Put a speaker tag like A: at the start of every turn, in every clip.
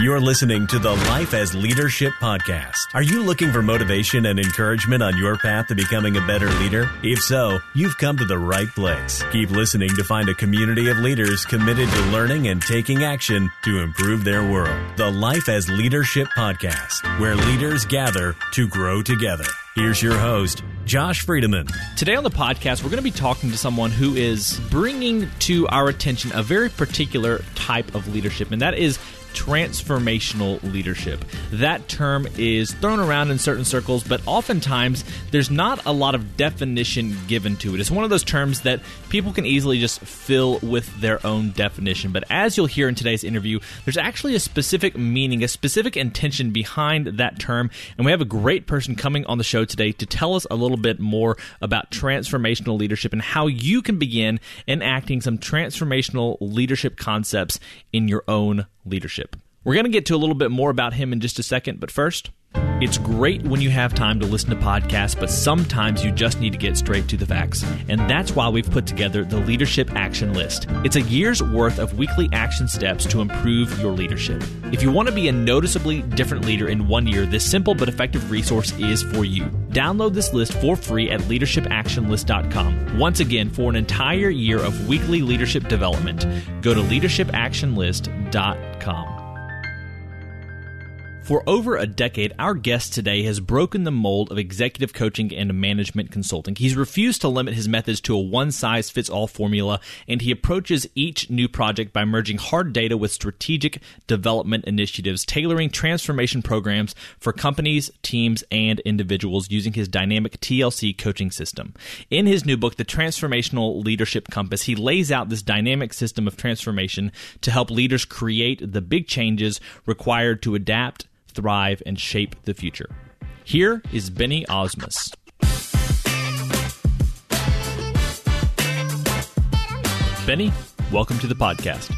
A: You're listening to the Life as Leadership Podcast. Are you looking for motivation and encouragement on your path to becoming a better leader? If so, you've come to the right place. Keep listening to find a community of leaders committed to learning and taking action to improve their world. The Life as Leadership Podcast, where leaders gather to grow together. Here's your host, Josh Friedeman.
B: Today on the podcast, we're going to be talking to someone who is bringing to our attention a very particular type of leadership, and that is transformational leadership. That term is thrown around in certain circles, but oftentimes there's not a lot of definition given to it. It's one of those terms that people can easily just fill with their own definition. But as you'll hear in today's interview, there's actually a specific meaning, a specific intention behind that term. And we have a great person coming on the show today to tell us a little bit more about transformational leadership and how you can begin enacting some transformational leadership concepts in your own leadership. We're going to get to a little bit more about him in just a second, but first, it's great when you have time to listen to podcasts, but sometimes you just need to get straight to the facts. And that's why we've put together the Leadership Action List. It's a year's worth of weekly action steps to improve your leadership. If you want to be a noticeably different leader in one year, this simple but effective resource is for you. Download this list for free at leadershipactionlist.com. Once again, for an entire year of weekly leadership development, go to leadershipactionlist.com. For over a decade, our guest today has broken the mold of executive coaching and management consulting. He's refused to limit his methods to a one size fits all formula, and he approaches each new project by merging hard data with strategic development initiatives, tailoring transformation programs for companies, teams, and individuals using his dynamic TLC coaching system. In his new book, The Transformational Leadership Compass, he lays out this dynamic system of transformation to help leaders create the big changes required to adapt thrive, and shape the future. Here is Benny Osmus. Benny, welcome to the podcast.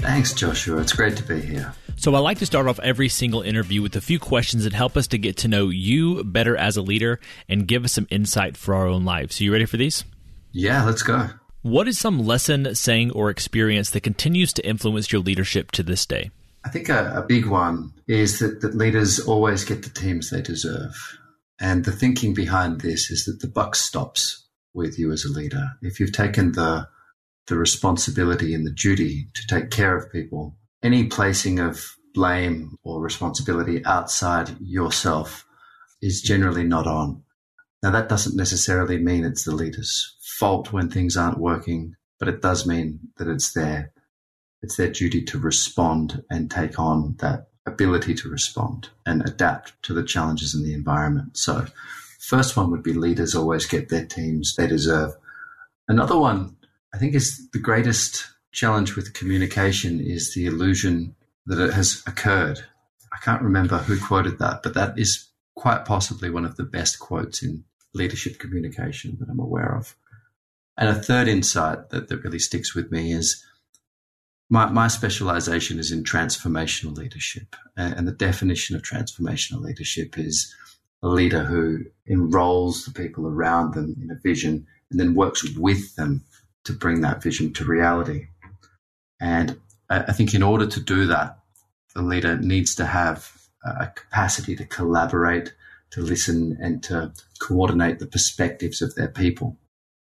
C: Thanks, Joshua. It's great to be here.
B: So, I like to start off every single interview with a few questions that help us to get to know you better as a leader and give us some insight for our own lives. So, you ready for these?
C: Yeah, let's go.
B: What is some lesson, saying, or experience that continues to influence your leadership to this day?
C: I think a, a big one is that, that leaders always get the teams they deserve. And the thinking behind this is that the buck stops with you as a leader. If you've taken the the responsibility and the duty to take care of people, any placing of blame or responsibility outside yourself is generally not on. Now that doesn't necessarily mean it's the leader's fault when things aren't working, but it does mean that it's there it's their duty to respond and take on that ability to respond and adapt to the challenges in the environment. So, first one would be leaders always get their teams they deserve. Another one, I think, is the greatest challenge with communication is the illusion that it has occurred. I can't remember who quoted that, but that is quite possibly one of the best quotes in leadership communication that I'm aware of. And a third insight that, that really sticks with me is my, my specialization is in transformational leadership. And the definition of transformational leadership is a leader who enrolls the people around them in a vision and then works with them to bring that vision to reality. And I think in order to do that, the leader needs to have a capacity to collaborate, to listen, and to coordinate the perspectives of their people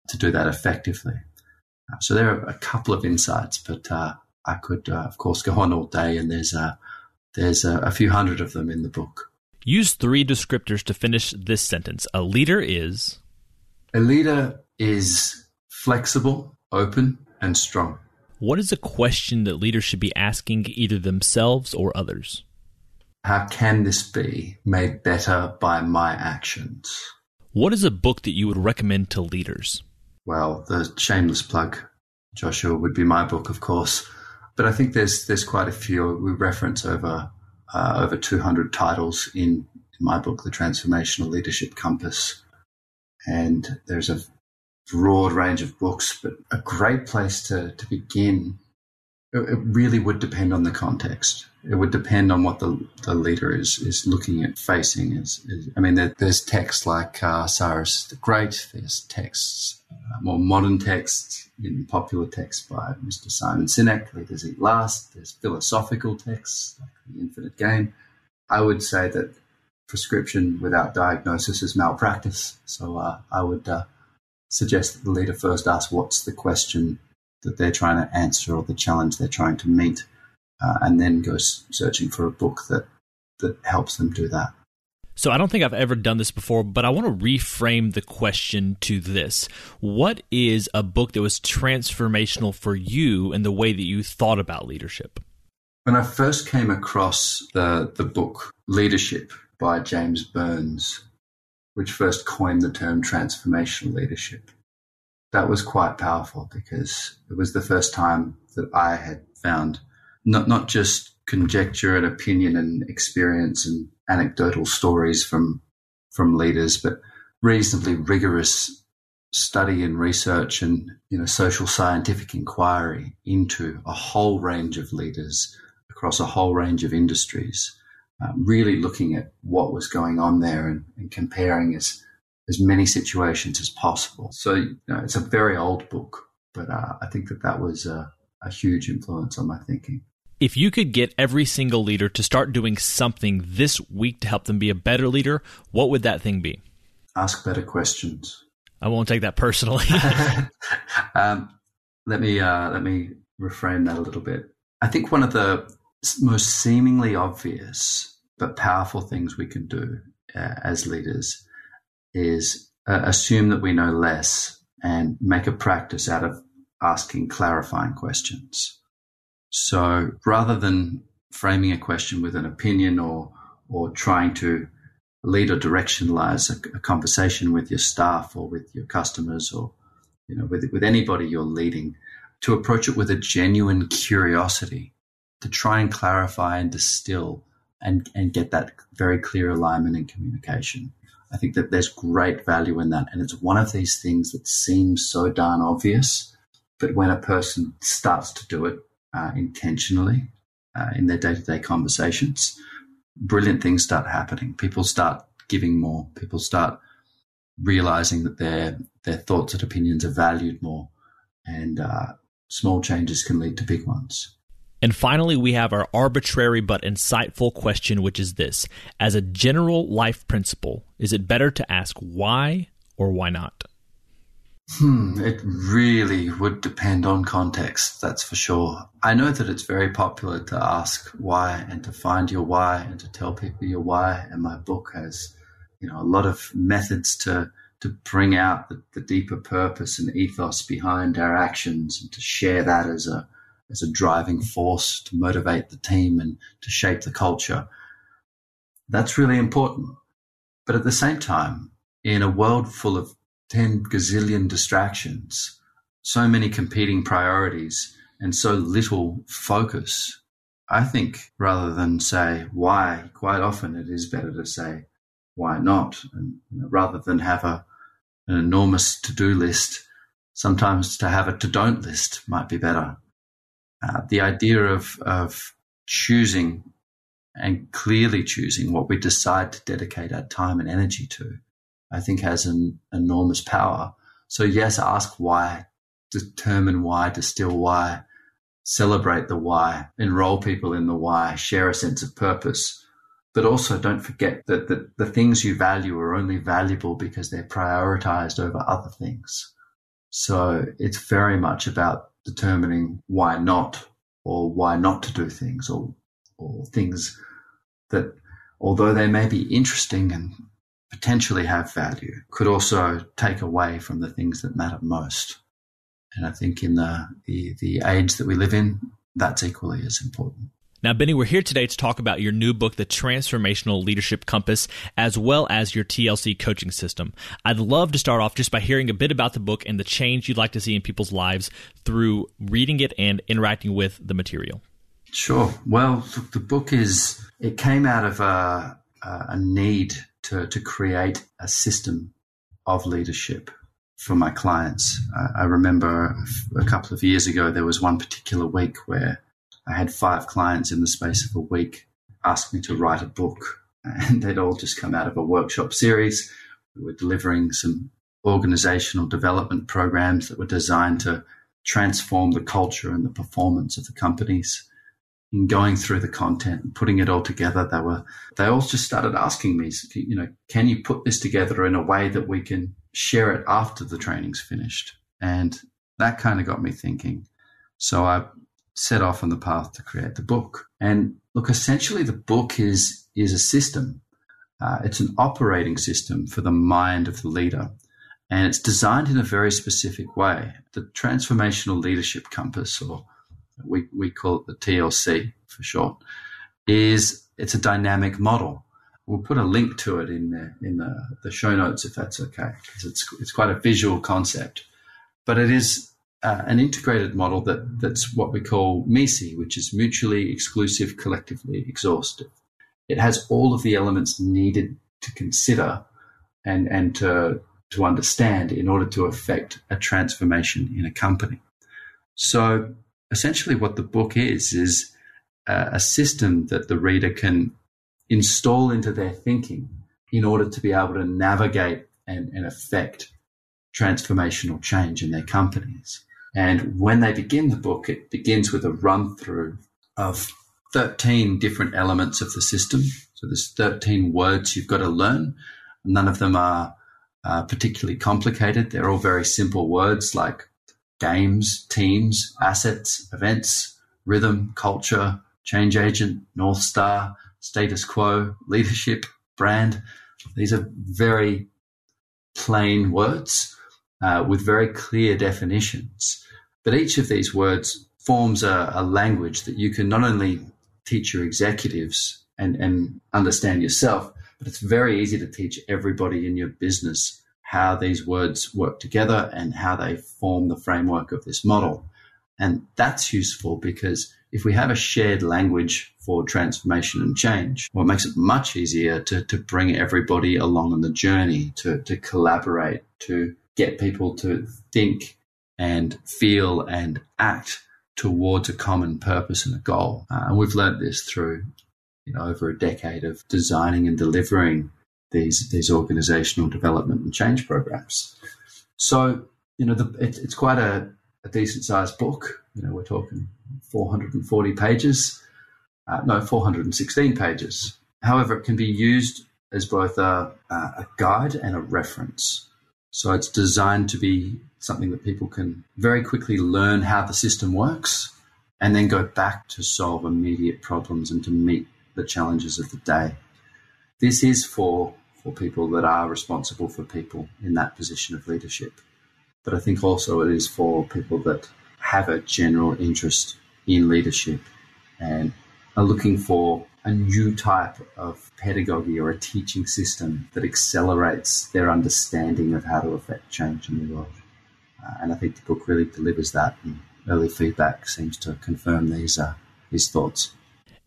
C: to do that effectively. So there are a couple of insights, but uh, I could, uh, of course, go on all day, and there's a there's a, a few hundred of them in the book.
B: Use three descriptors to finish this sentence. A leader is
C: a leader is flexible, open, and strong.
B: What is a question that leaders should be asking either themselves or others?
C: How can this be made better by my actions?
B: What is a book that you would recommend to leaders?
C: Well, the shameless plug, Joshua, would be my book, of course but I think there's there's quite a few. We reference over uh, over 200 titles in my book, The Transformational Leadership Compass. And there's a broad range of books, but a great place to, to begin. It really would depend on the context. It would depend on what the, the leader is is looking at facing. Is, is I mean, there, there's texts like uh, Cyrus the Great. There's texts, uh, more modern texts in popular texts by Mr. Simon Sinek. Leaders Eat Last. There's philosophical texts like The Infinite Game. I would say that prescription without diagnosis is malpractice. So uh, I would uh, suggest that the leader first ask what's the question that they're trying to answer or the challenge they're trying to meet, uh, and then go searching for a book that that helps them do that.
B: So I don't think I've ever done this before, but I want to reframe the question to this. What is a book that was transformational for you in the way that you thought about leadership?
C: When I first came across the the book Leadership by James Burns, which first coined the term transformational leadership. That was quite powerful because it was the first time that I had found not, not just conjecture and opinion and experience and anecdotal stories from, from leaders, but reasonably rigorous study and research and you know social scientific inquiry into a whole range of leaders across a whole range of industries um, really looking at what was going on there and, and, comparing as as many situations as possible. So you know, it's a very old book, but uh, I think that that was a, a huge influence on my thinking.
B: If you could get every single leader to start doing something this week to help them be a better leader, what would that thing be?
C: Ask better questions.
B: I won't take that personally.
C: um, let me uh, let me reframe that a little bit. I think one of the most seemingly obvious but powerful things we can do uh, as leaders is uh, assume that we know less and make a practice out of asking clarifying questions. So rather than framing a question with an opinion or or trying to lead or directionalize a, a conversation with your staff or with your customers or you know with with anybody you're leading, to approach it with a genuine curiosity to try and clarify and distill and, and get that very clear alignment and communication. I think that there's great value in that. And it's one of these things that seems so darn obvious, but when a person starts to do it uh, intentionally uh, in their day to day conversations, brilliant things start happening. People start giving more. People start realizing that their their thoughts and opinions are valued more, and uh, small changes can lead to big ones.
B: And finally, we have our arbitrary but insightful question, which is this As a general life principle, is it better to ask why or why not?
C: Hmm, it really would depend on context, that's for sure. I know that it's very popular to ask why and to find your why and to tell people your why. And my book has, you know, a lot of methods to to bring out the, the deeper purpose and ethos behind our actions and to share that as a as a driving force to motivate the team and to shape the culture. That's really important. But at the same time, in a world full of 10 gazillion distractions, so many competing priorities, and so little focus, I think rather than say why, quite often it is better to say why not. And you know, rather than have a, an enormous to do list, sometimes to have a to don't list might be better. Uh, the idea of, of choosing and clearly choosing what we decide to dedicate our time and energy to, I think has an enormous power. So yes, ask why, determine why, distill why, celebrate the why, enroll people in the why, share a sense of purpose. But also don't forget that the, the things you value are only valuable because they're prioritized over other things. So it's very much about determining why not or why not to do things or, or things that, although they may be interesting and potentially have value, could also take away from the things that matter most. And I think in the, the, the age that we live in, that's equally as important.
B: Now, Benny, we're here today to talk about your new book, The Transformational Leadership Compass, as well as your TLC coaching system. I'd love to start off just by hearing a bit about the book and the change you'd like to see in people's lives through reading it and interacting with the material.
C: Sure. Well, the book is, it came out of a, a need to, to create a system of leadership for my clients. Uh, I remember a couple of years ago, there was one particular week where I had five clients in the space of a week ask me to write a book. And they'd all just come out of a workshop series. We were delivering some organizational development programs that were designed to transform the culture and the performance of the companies. In going through the content and putting it all together, they were they all just started asking me, you know, can you put this together in a way that we can share it after the training's finished? And that kind of got me thinking. So I set off on the path to create the book. And look, essentially, the book is is a system. Uh, it's an operating system for the mind of the leader and it's designed in a very specific way. The Transformational Leadership Compass, or we, we call it the TLC for short, is it's a dynamic model. We'll put a link to it in the, in the, the show notes if that's okay, because it's, it's quite a visual concept. But it is uh, an integrated model that, that's what we call MECE, which is mutually exclusive, collectively exhaustive. It has all of the elements needed to consider and, and to to understand in order to affect a transformation in a company. So essentially, what the book is, is a system that the reader can install into their thinking in order to be able to navigate and, and affect transformational change in their companies. And when they begin the book, it begins with a run through of 13 different elements of the system. So there's 13 words you've got to learn. None of them are uh, particularly complicated. They're all very simple words like games, teams, assets, events, rhythm, culture, change agent, North Star, status quo, leadership, brand. These are very plain words uh, with very clear definitions. But each of these words forms a, a language that you can not only teach your executives and, and understand yourself, but it's very easy to teach everybody in your business how these words work together and how they form the framework of this model. And that's useful because if we have a shared language for transformation and change, well, it makes it much easier to, to bring everybody along on the journey, to, to collaborate, to get people to think and feel and act towards a common purpose and a goal. Uh, and we've learned this through you know, over a decade of designing and delivering these these organizational development and change programs. So, you know, the, it, it's quite a, a decent sized book. You know, we're talking 440 pages, uh, no, 416 pages. However, it can be used as both a, a guide and a reference. So it's designed to be something that people can very quickly learn how the system works and then go back to solve immediate problems and to meet the challenges of the day. This is for, for people that are responsible for people in that position of leadership. But I think also it is for people that have a general interest in leadership and are looking for a new type of pedagogy or a teaching system that accelerates their understanding of how to affect change in the world. Uh, and I think the book really delivers that. And early feedback seems to confirm these uh, these thoughts.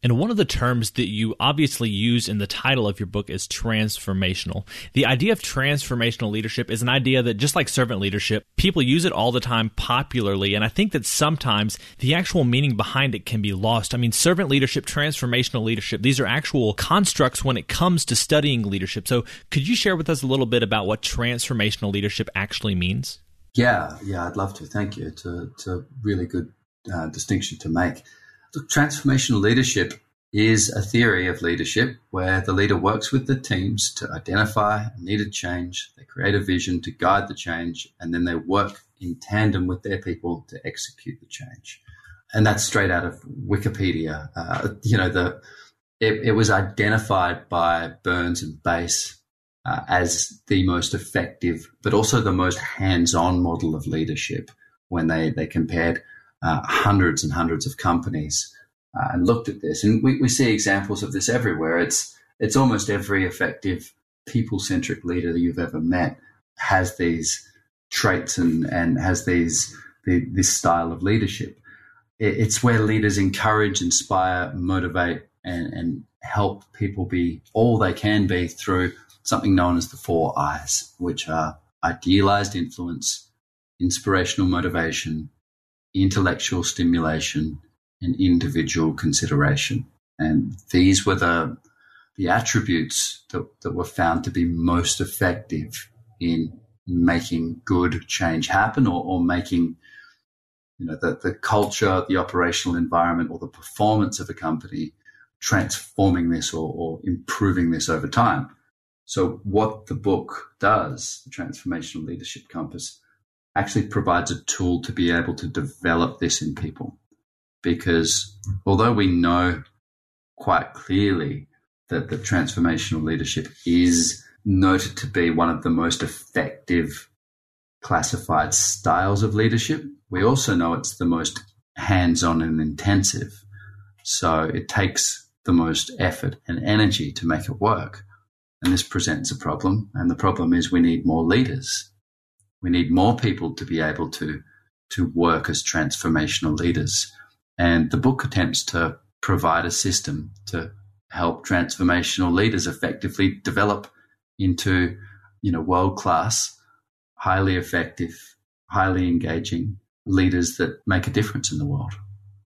B: And one of the terms that you obviously use in the title of your book is transformational. The idea of transformational leadership is an idea that, just like servant leadership, people use it all the time popularly. And I think that sometimes the actual meaning behind it can be lost. I mean, servant leadership, transformational leadership, these are actual constructs when it comes to studying leadership. So could you share with us a little bit about what transformational leadership actually means?
C: Yeah, yeah, I'd love to. Thank you. It's a, it's a really good uh, distinction to make. Look, transformational leadership is a theory of leadership where the leader works with the teams to identify needed change, they create a vision to guide the change, and then they work in tandem with their people to execute the change. And that's straight out of Wikipedia. Uh, you know, the it, it, was identified by Burns and Bass uh, as the most effective, but also the most hands-on model of leadership when they they compared uh, hundreds and hundreds of companies uh, and looked at this. And we, we see examples of this everywhere. It's it's almost every effective people centric leader that you've ever met has these traits and and has these the, this style of leadership. It, it's where leaders encourage, inspire, motivate, and, and help people be all they can be through something known as the four I's, which are idealized influence, inspirational motivation, intellectual stimulation, and individual consideration. And these were the, the attributes that, that were found to be most effective in making good change happen or, or making you know the, the culture, the operational environment, or the performance of a company transforming this or, or improving this over time. So what the book does, the Transformational Leadership Compass, actually provides a tool to be able to develop this in people. Because although we know quite clearly that the transformational leadership is noted to be one of the most effective classified styles of leadership, we also know it's the most hands on and intensive. So it takes the most effort and energy to make it work. And this presents a problem. And the problem is we need more leaders. We need more people to be able to, to work as transformational leaders. And the book attempts to provide a system to help transformational leaders effectively develop into, you know, world class, highly effective, highly engaging leaders that make a difference in the world.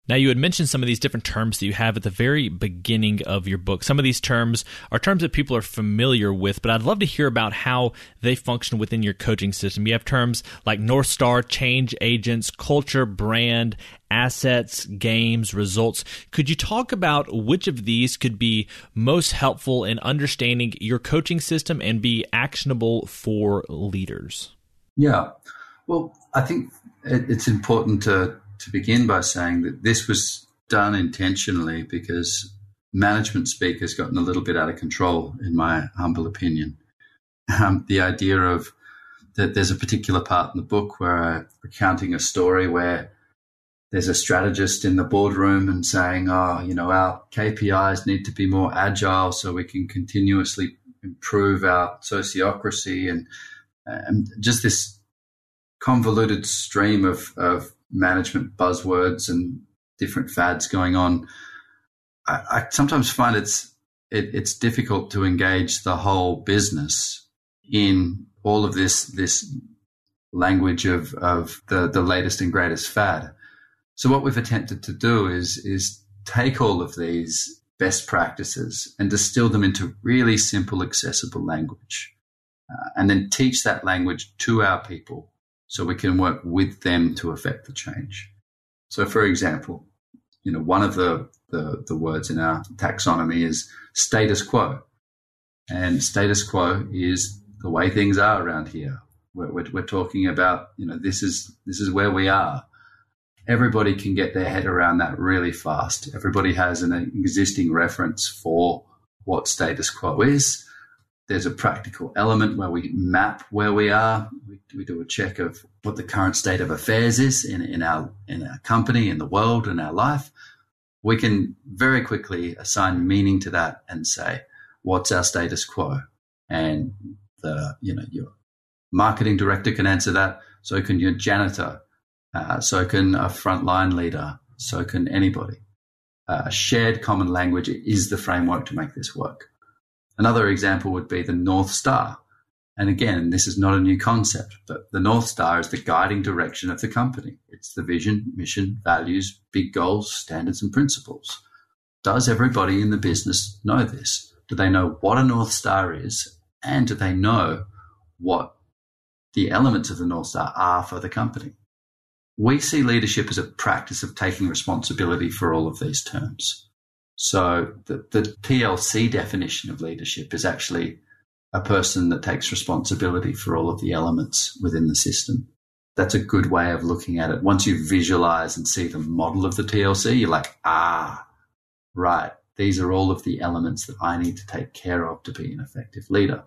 B: Now, you had mentioned some of these different terms that you have at the very beginning of your book. Some of these terms are terms that people are familiar with, but I'd love to hear about how they function within your coaching system. You have terms like North Star, change agents, culture, brand, assets, games, results. Could you talk about which of these could be most helpful in understanding your coaching system and be actionable for leaders?
C: Yeah. Well, I think it's important to to begin by saying that this was done intentionally because management speak has gotten a little bit out of control, in my humble opinion. Um, the idea of that there's a particular part in the book where I'm recounting a story where there's a strategist in the boardroom and saying, oh, you know, our KPIs need to be more agile so we can continuously improve our sociocracy and, and just this convoluted stream of, of management buzzwords and different fads going on, I, I sometimes find it's it, it's difficult to engage the whole business in all of this this language of of the the latest and greatest fad. So what we've attempted to do is is take all of these best practices and distill them into really simple, accessible language, uh, and then teach that language to our people so we can work with them to affect the change. So, for example, you know, one of the, the, the words in our taxonomy is status quo. And status quo is the way things are around here. We're, we're, we're, talking about, you know, this is, this is where we are. Everybody can get their head around that really fast. Everybody has an existing reference for what status quo is. There's a practical element where we map where we are. We, we do a check of what the current state of affairs is in, in our in our company, in the world, in our life. We can very quickly assign meaning to that and say, what's our status quo? And the you know your marketing director can answer that. So can your janitor. Uh, so can a frontline leader. So can anybody. Uh, shared common language is the framework to make this work. Another example would be the North Star. And again, this is not a new concept, but the North Star is the guiding direction of the company. It's the vision, mission, values, big goals, standards, and principles. Does everybody in the business know this? Do they know what a North Star is? And do they know what the elements of the North Star are for the company? We see leadership as a practice of taking responsibility for all of these terms. So the, the TLC definition of leadership is actually a person that takes responsibility for all of the elements within the system. That's a good way of looking at it. Once you visualize and see the model of the TLC, you're like, ah, right. These are all of the elements that I need to take care of to be an effective leader.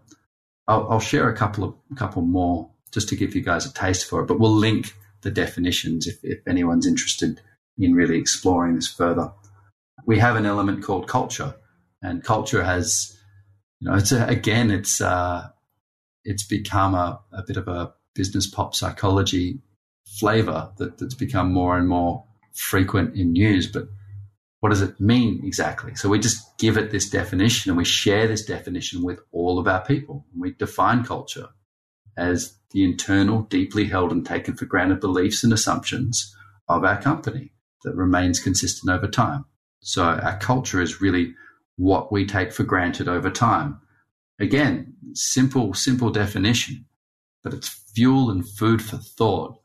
C: I'll, I'll share a couple of couple more just to give you guys a taste for it, but we'll link the definitions if, if anyone's interested in really exploring this further we have an element called culture, and culture has, you know, it's a, again, it's uh, it's become a, a bit of a business pop psychology flavor that, that's become more and more frequent in news. But what does it mean exactly? So we just give it this definition and we share this definition with all of our people. We define culture as the internal, deeply held and taken for granted beliefs and assumptions of our company that remains consistent over time. So our culture is really what we take for granted over time. Again, simple, simple definition, but it's fuel and food for thought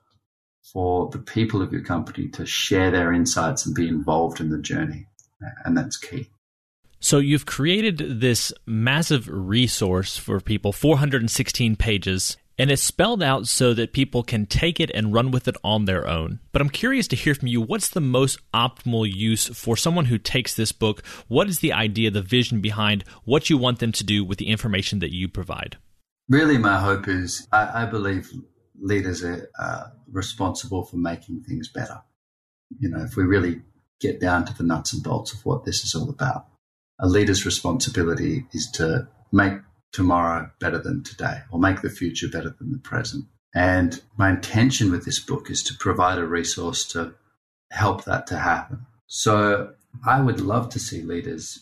C: for the people of your company to share their insights and be involved in the journey. And that's key.
B: So you've created this massive resource for people, 416 pages, and it's spelled out so that people can take it and run with it on their own. But I'm curious to hear from you what's the most optimal use for someone who takes this book? What is the idea, the vision behind what you want them to do with the information that you provide?
C: Really, my hope is I, I believe leaders are responsible for making things better. You know, if we really get down to the nuts and bolts of what this is all about, a leader's responsibility is to make tomorrow better than today or make the future better than the present. And my intention with this book is to provide a resource to help that to happen. So I would love to see leaders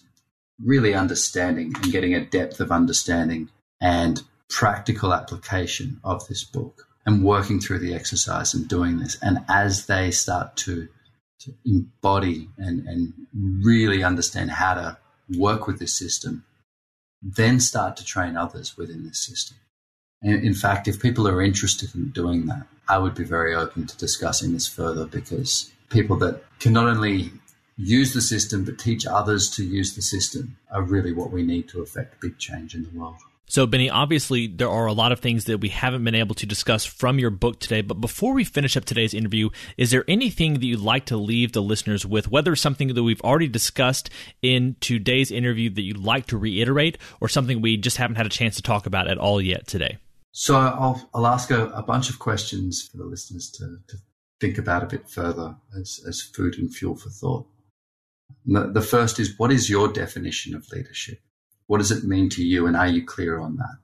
C: really understanding and getting a depth of understanding and practical application of this book and working through the exercise and doing this. And as they start to, to embody and, and really understand how to work with this system, then start to train others within this system. And in fact, if people are interested in doing that, I would be very open to discussing this further because people that can not only use the system but teach others to use the system are really what we need to affect big change in the world.
B: So, Benny, obviously, there are a lot of things that we haven't been able to discuss from your book today. But before we finish up today's interview, is there anything that you'd like to leave the listeners with, whether something that we've already discussed in today's interview that you'd like to reiterate, or something we just haven't had a chance to talk about at all yet today?
C: So, I'll, I'll ask a, a bunch of questions for the listeners to, to think about a bit further as, as food and fuel for thought. The, the first is what is your definition of leadership? What does it mean to you? And are you clear on that?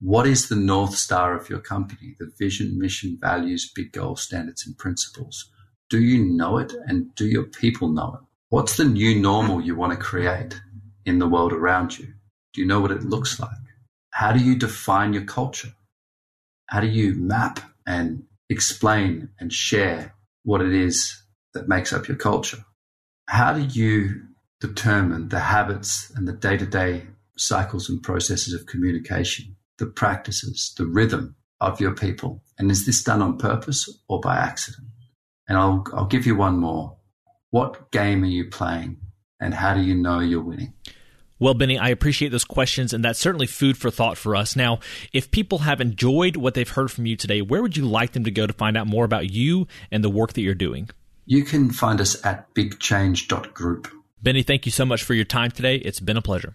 C: What is the North Star of your company? The vision, mission, values, big goals, standards, and principles. Do you know it? And do your people know it? What's the new normal you want to create in the world around you? Do you know what it looks like? How do you define your culture? How do you map and explain and share what it is that makes up your culture? How do you determine the habits and the day to day cycles and processes of communication, the practices, the rhythm of your people? And is this done on purpose or by accident? And I'll, I'll give you one more. What game are you playing and how do you know you're winning?
B: Well, Benny, I appreciate those questions, and that's certainly food for thought for us. Now, if people have enjoyed what they've heard from you today, where would you like them to go to find out more about you and the work that you're doing?
C: You can find us at bigchange.group.
B: Benny, thank you so much for your time today. It's been a pleasure.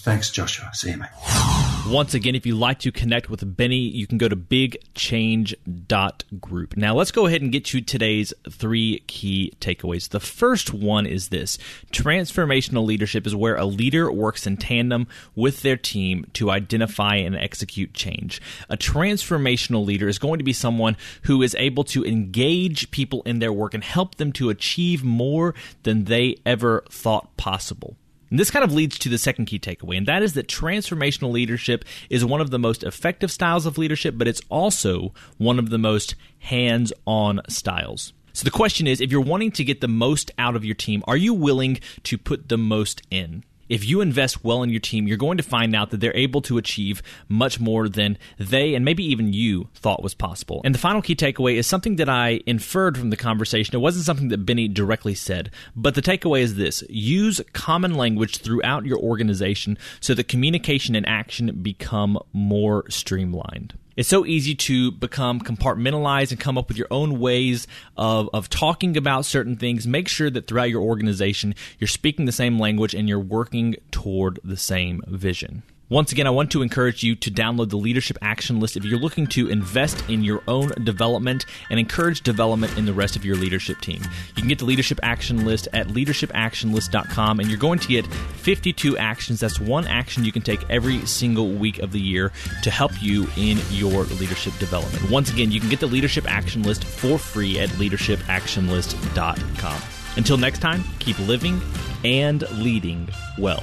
C: Thanks, Joshua. See you, mate.
B: Once again, if you'd like to connect with Benny, you can go to bigchange.group. Now, let's go ahead and get you today's three key takeaways. The first one is this transformational leadership is where a leader works in tandem with their team to identify and execute change. A transformational leader is going to be someone who is able to engage people in their work and help them to achieve more than they ever thought possible. And this kind of leads to the second key takeaway, and that is that transformational leadership is one of the most effective styles of leadership, but it's also one of the most hands on styles. So the question is if you're wanting to get the most out of your team, are you willing to put the most in? If you invest well in your team, you're going to find out that they're able to achieve much more than they and maybe even you thought was possible. And the final key takeaway is something that I inferred from the conversation. It wasn't something that Benny directly said, but the takeaway is this use common language throughout your organization so that communication and action become more streamlined. It's so easy to become compartmentalized and come up with your own ways of, of talking about certain things. Make sure that throughout your organization, you're speaking the same language and you're working toward the same vision. Once again, I want to encourage you to download the Leadership Action List if you're looking to invest in your own development and encourage development in the rest of your leadership team. You can get the Leadership Action List at leadershipactionlist.com, and you're going to get 52 actions. That's one action you can take every single week of the year to help you in your leadership development. Once again, you can get the Leadership Action List for free at leadershipactionlist.com. Until next time, keep living and leading well.